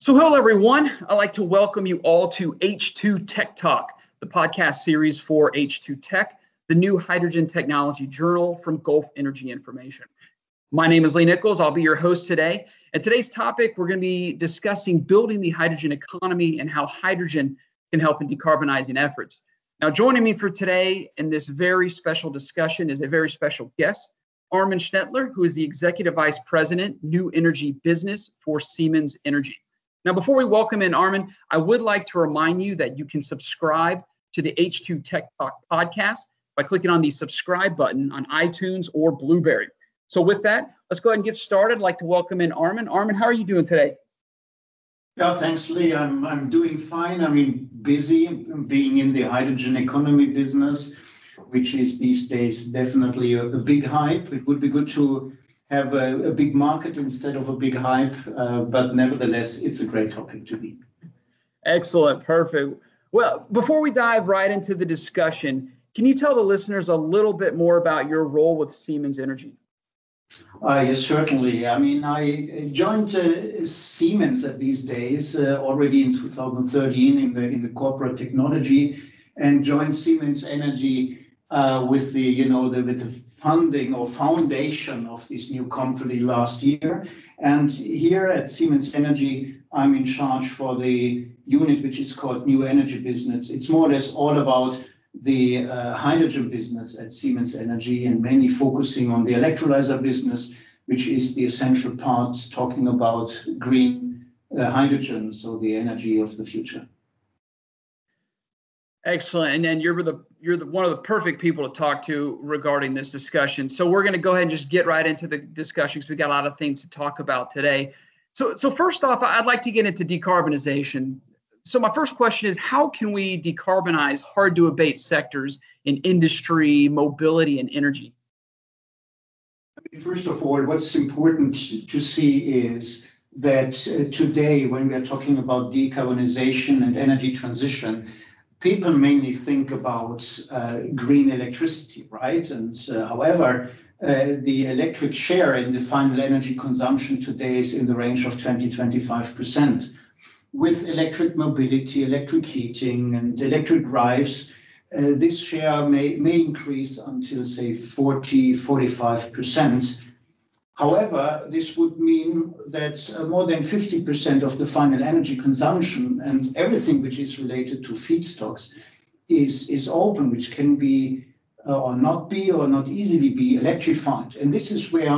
So, hello everyone. I'd like to welcome you all to H2 Tech Talk, the podcast series for H2 Tech, the new hydrogen technology journal from Gulf Energy Information. My name is Lee Nichols. I'll be your host today. And today's topic, we're going to be discussing building the hydrogen economy and how hydrogen can help in decarbonizing efforts. Now, joining me for today in this very special discussion is a very special guest, Armin Schnettler, who is the Executive Vice President, New Energy Business for Siemens Energy. Now, before we welcome in Armin, I would like to remind you that you can subscribe to the H2 Tech Talk podcast by clicking on the subscribe button on iTunes or Blubrry. So, with that, let's go ahead and get started. I'd like to welcome in Armin. Armin, how are you doing today? Yeah, thanks, Lee. I'm I'm doing fine. I mean, busy being in the hydrogen economy business, which is these days definitely a, a big hype. It would be good to have a, a big market instead of a big hype, uh, but nevertheless, it's a great topic to be. Excellent, perfect. Well, before we dive right into the discussion, can you tell the listeners a little bit more about your role with Siemens Energy? Uh, yes, certainly. I mean, I joined uh, Siemens at these days uh, already in 2013 in the in the corporate technology, and joined Siemens Energy with the you know the with the funding or foundation of this new company last year. And here at Siemens Energy, I'm in charge for the unit which is called New Energy Business. It's more or less all about the uh, hydrogen business at Siemens Energy and mainly focusing on the electrolyzer business, which is the essential part talking about green uh, hydrogen, so the energy of the future. Excellent. And then you're the you're the one of the perfect people to talk to regarding this discussion. So we're going to go ahead and just get right into the discussion because we got a lot of things to talk about today. So so first off, I'd like to get into decarbonization so my first question is how can we decarbonize hard to abate sectors in industry, mobility, and energy? First of all, what's important to see is that uh, today, when we are talking about decarbonization and energy transition, people mainly think about uh, green electricity, right? And uh, however, uh, the electric share in the final energy consumption today is in the range of 20 25% with electric mobility, electric heating, and electric drives, uh, this share may, may increase until, say, 40, 45%. However, this would mean that uh, more than 50% of the final energy consumption and everything which is related to feedstocks is, is open, which can be uh, or not be or not easily be electrified. And this is where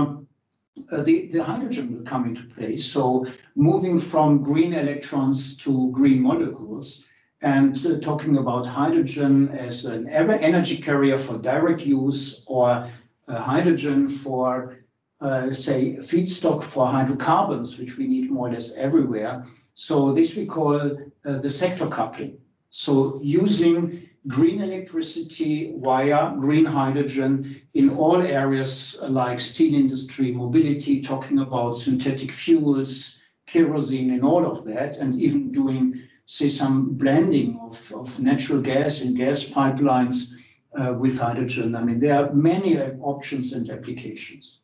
uh, the, the hydrogen will come into play. So moving from green electrons to green molecules and uh, talking about hydrogen as an energy carrier for direct use or uh, hydrogen for, uh, say, feedstock for hydrocarbons, which we need more or less everywhere. So this we call uh, the sector coupling. So using green electricity via green hydrogen in all areas like steel industry, mobility, talking about synthetic fuels, kerosene and all of that, and even doing, say, some blending of, of natural gas and gas pipelines uh, with hydrogen. I mean, there are many options and applications.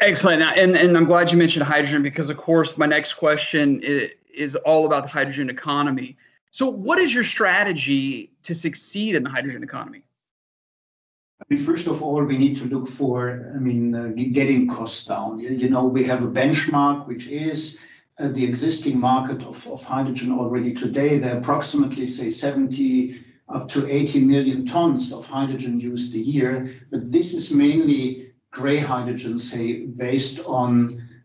Excellent. And, and I'm glad you mentioned hydrogen because, of course, my next question is, is all about the hydrogen economy. So, what is your strategy to succeed in the hydrogen economy? I mean, first of all, we need to look for, I mean, uh, getting costs down. You know, we have a benchmark, which is uh, the existing market of, of hydrogen already today. There are approximately, say, 70 up to 80 million tons of hydrogen used a year. But this is mainly gray hydrogen, say, based on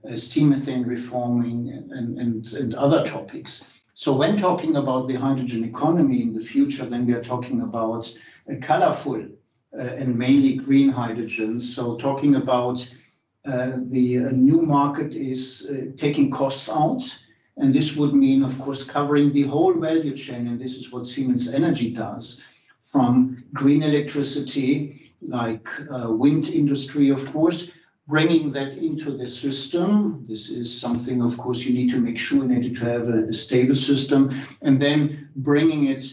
uh, steam methane reforming and, and, and other topics. So when talking about the hydrogen economy in the future, then we are talking about a colorful uh, and mainly green hydrogen. So talking about uh, the new market is uh, taking costs out. And this would mean, of course, covering the whole value chain. And this is what Siemens Energy does from green electricity, like uh, wind industry, of course, bringing that into the system. This is something, of course, you need to make sure in order to have a, a stable system, and then bringing it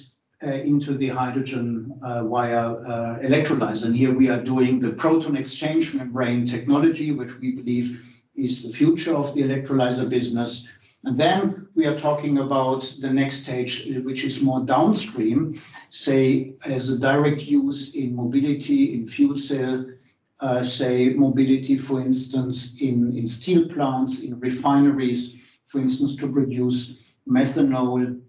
uh, into the hydrogen uh, via uh, electrolyzer. And here we are doing the proton exchange membrane technology, which we believe is the future of the electrolyzer business. And then we are talking about the next stage, which is more downstream, say, as a direct use in mobility, in fuel cell, uh, say, mobility, for instance, in, in steel plants, in refineries, for instance, to produce methanol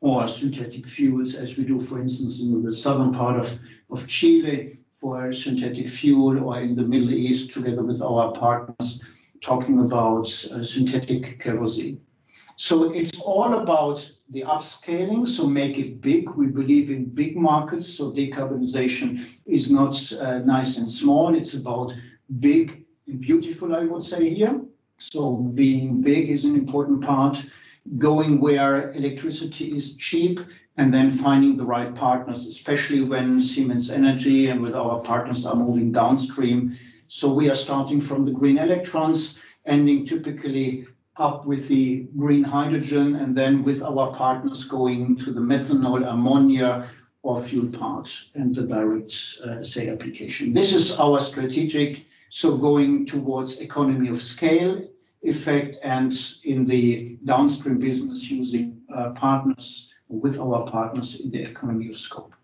or synthetic fuels, as we do, for instance, in the southern part of, of Chile for synthetic fuel, or in the Middle East, together with our partners, talking about uh, synthetic kerosene. So it's all about the upscaling, so make it big. We believe in big markets, so decarbonization is not uh, nice and small. It's about big and beautiful, I would say here. So being big is an important part, going where electricity is cheap, and then finding the right partners, especially when Siemens Energy and with our partners are moving downstream. So we are starting from the green electrons, ending typically up with the green hydrogen, and then with our partners going to the methanol, ammonia, or fuel parts and the direct, uh, say, application. This is our strategic, so going towards economy of scale effect and in the downstream business using uh, partners with our partners in the economy of scope.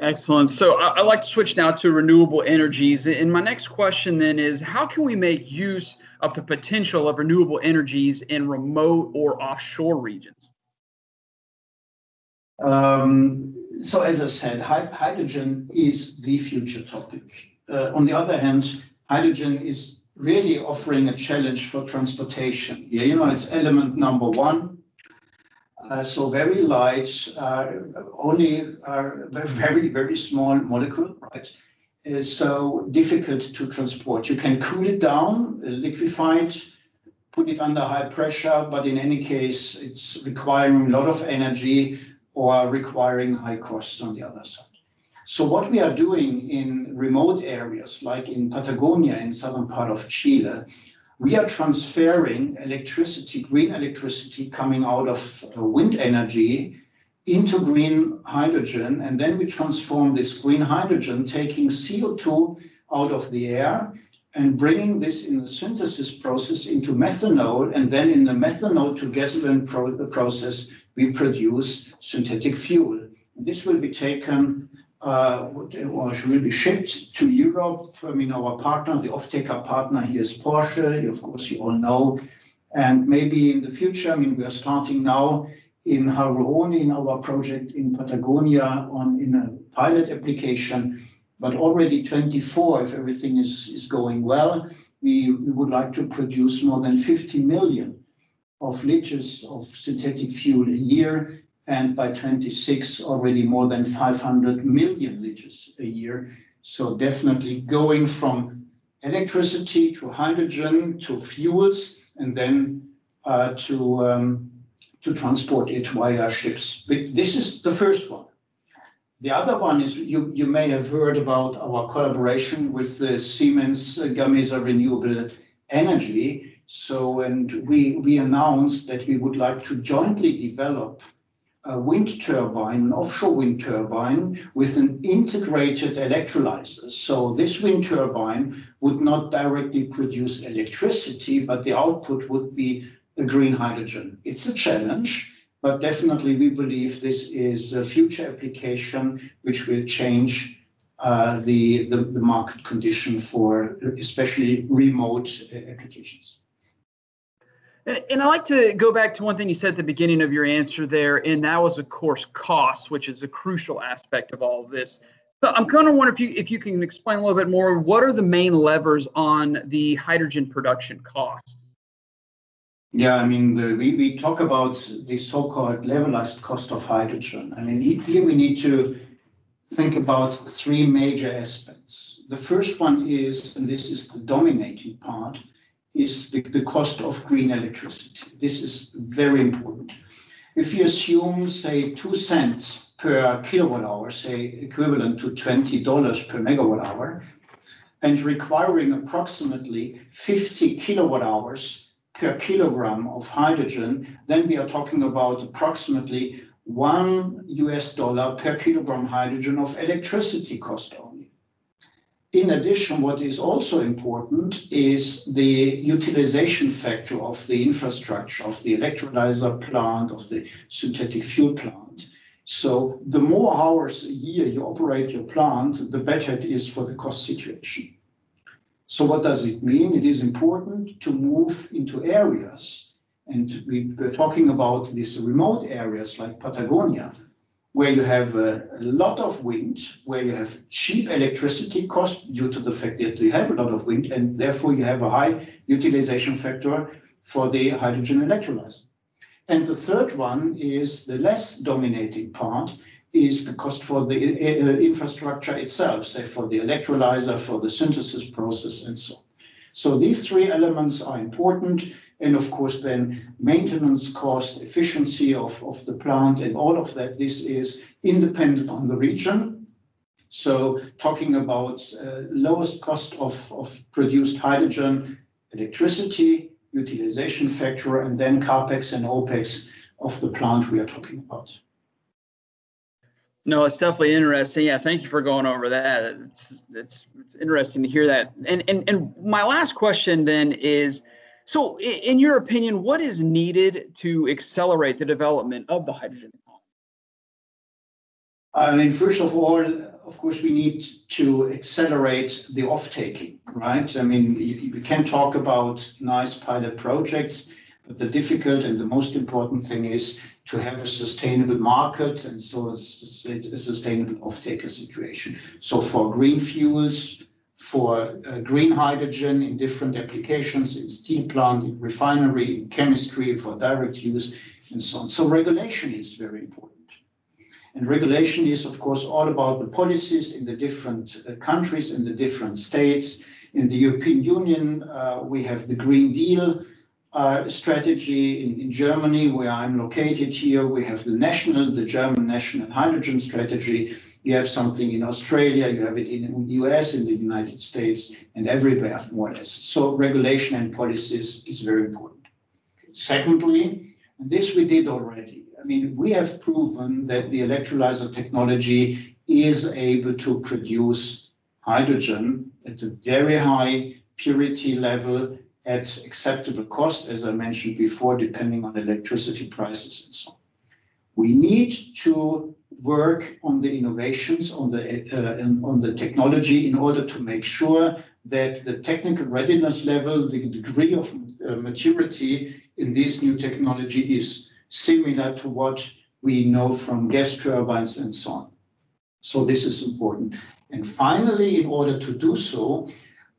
Excellent. So I, I like to switch now to renewable energies. And my next question then is how can we make use of the potential of renewable energies in remote or offshore regions? Um, so as I said, hydrogen is the future topic. Uh, on the other hand, hydrogen is really offering a challenge for transportation. Yeah, you know, it's element number one so very light, uh, only uh, very, very small molecule, right? so difficult to transport. You can cool it down, liquefy it, put it under high pressure, but in any case, it's requiring a lot of energy or requiring high costs on the other side. So what we are doing in remote areas, like in Patagonia, in southern part of Chile, we are transferring electricity, green electricity coming out of wind energy into green hydrogen, and then we transform this green hydrogen, taking CO2 out of the air and bringing this in the synthesis process into methanol, and then in the methanol to gasoline pro process, we produce synthetic fuel. This will be taken uh, or will be shipped to Europe. I mean, our partner, the off-taker partner here is Porsche, of course, you all know. And maybe in the future, I mean, we are starting now in Haru Oni, in our project in Patagonia, on in a pilot application. But already 24, if everything is, is going well, we, we would like to produce more than 50 million of liters of synthetic fuel a year and by 26 already more than 500 million liters a year. So definitely going from electricity to hydrogen to fuels and then uh, to um, to transport it via ships. But this is the first one. The other one is you, you may have heard about our collaboration with the Siemens Gamesa Renewable Energy. So, and we, we announced that we would like to jointly develop a wind turbine, an offshore wind turbine with an integrated electrolyzer. So this wind turbine would not directly produce electricity, but the output would be a green hydrogen. It's a challenge, but definitely we believe this is a future application which will change uh, the, the, the market condition for especially remote uh, applications. And I like to go back to one thing you said at the beginning of your answer there, and that was, of course, cost, which is a crucial aspect of all of this. So I'm kind of wondering if you if you can explain a little bit more. What are the main levers on the hydrogen production cost? Yeah, I mean, we, we talk about the so-called levelized cost of hydrogen. I mean, here we need to think about three major aspects. The first one is, and this is the dominating part, is the, the cost of green electricity. This is very important. If you assume, say, two cents per kilowatt hour, say equivalent to $20 per megawatt hour, and requiring approximately 50 kilowatt hours per kilogram of hydrogen, then we are talking about approximately one US dollar per kilogram hydrogen of electricity cost. In addition, what is also important is the utilization factor of the infrastructure, of the electrolyzer plant, of the synthetic fuel plant. So the more hours a year you operate your plant, the better it is for the cost situation. So what does it mean? It is important to move into areas, and we were talking about these remote areas like Patagonia, where you have a, lot of wind, where you have cheap electricity cost due to the fact that you have a lot of wind, and therefore you have a high utilization factor for the hydrogen electrolyzer. And the third one is the less dominating part is the cost for the uh, infrastructure itself, say for the electrolyzer, for the synthesis process, and so on. So these three elements are important and of course then maintenance cost, efficiency of, of the plant and all of that, this is independent on the region. So talking about uh, lowest cost of, of produced hydrogen, electricity, utilization factor, and then CAPEX and OPEX of the plant we are talking about. No, it's definitely interesting. Yeah, thank you for going over that. It's, it's, it's interesting to hear that. And, and, and my last question then is, so, in your opinion, what is needed to accelerate the development of the hydrogen economy? I mean, first of all, of course, we need to accelerate the off-taking, right? I mean, we can talk about nice pilot projects, but the difficult and the most important thing is to have a sustainable market and so a sustainable off-taker situation. So for green fuels, for uh, green hydrogen in different applications, in steel plant, in refinery, in chemistry, for direct use, and so on. So regulation is very important. And regulation is, of course, all about the policies in the different uh, countries, in the different states. In the European Union, uh, we have the Green Deal uh, strategy. In, in Germany, where I'm located here, we have the national, the German national hydrogen strategy. You have something in Australia, you have it in the US, in the United States, and everywhere, more or less. So regulation and policies is very important. Secondly, and this we did already, I mean, we have proven that the electrolyzer technology is able to produce hydrogen at a very high purity level at acceptable cost, as I mentioned before, depending on electricity prices and so on. We need to work on the innovations, on the, uh, on the technology in order to make sure that the technical readiness level, the degree of uh, maturity in this new technology is similar to what we know from gas turbines and so on. So this is important. And finally, in order to do so,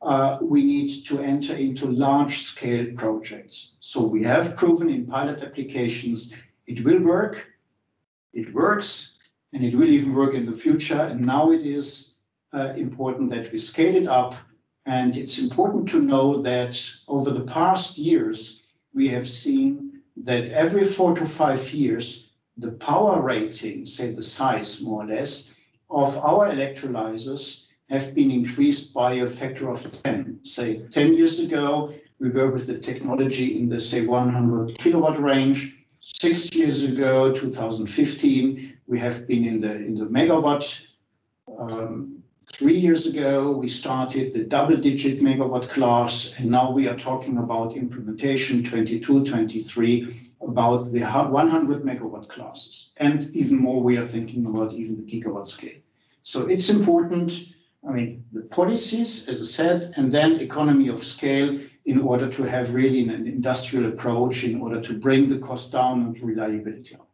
uh, we need to enter into large-scale projects. So we have proven in pilot applications it will work, it works, and it will even work in the future. And now it is uh, important that we scale it up. And it's important to know that over the past years, we have seen that every four to five years, the power rating, say the size more or less, of our electrolyzers have been increased by a factor of 10. Say 10 years ago, we were with the technology in the, say, 100 kilowatt range. Six years ago, 2015, we have been in the in the megawatt. Um, three years ago, we started the double-digit megawatt class, and now we are talking about implementation 22, 23, about the 100 megawatt classes. And even more, we are thinking about even the gigawatt scale. So it's important, I mean, the policies, as I said, and then economy of scale in order to have really an industrial approach in order to bring the cost down and reliability up.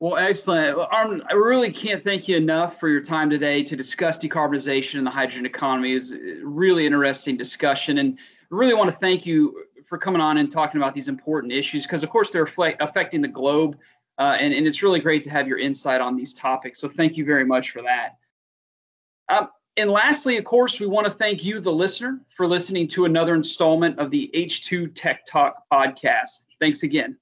Well, excellent. Armin, I really can't thank you enough for your time today to discuss decarbonization and the hydrogen economy. It's a really interesting discussion. And I really want to thank you for coming on and talking about these important issues because, of course, they're affecting the globe. Uh, and, and it's really great to have your insight on these topics. So thank you very much for that. Um, and lastly, of course, we want to thank you, the listener, for listening to another installment of the H2 Tech Talk podcast. Thanks again.